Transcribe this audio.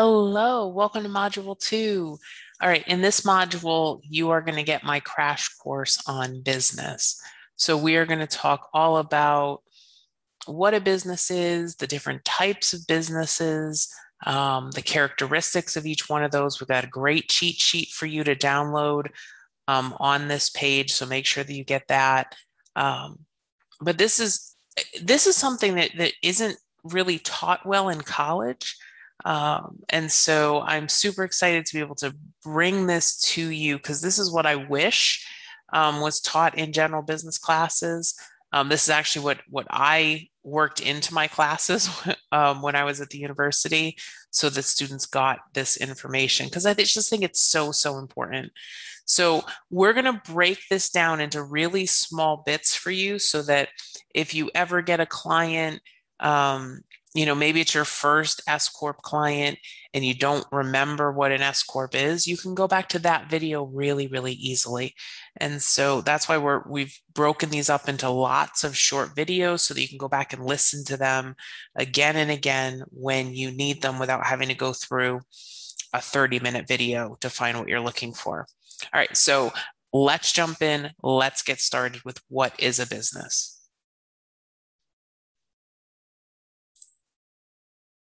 Hello, welcome to Module 2. All right, in this module, you are going to get my crash course on business. So we are going to talk all about what a business is, the different types of businesses, um, the characteristics of each one of those. We've got a great cheat sheet for you to download um, on this page, so make sure that you get that. Um, but this is this is something that that isn't really taught well in college. Um, and so I'm super excited to be able to bring this to you because this is what I wish um, was taught in general business classes. Um, this is actually what what I worked into my classes um, when I was at the university, so the students got this information because I just think it's so so important. So we're going to break this down into really small bits for you, so that if you ever get a client um, you know, maybe it's your first S Corp client and you don't remember what an S Corp is, you can go back to that video really, really easily. And so that's why we're we've broken these up into lots of short videos so that you can go back and listen to them again and again when you need them without having to go through a 30 minute video to find what you're looking for. All right, so let's jump in. Let's get started with what is a business.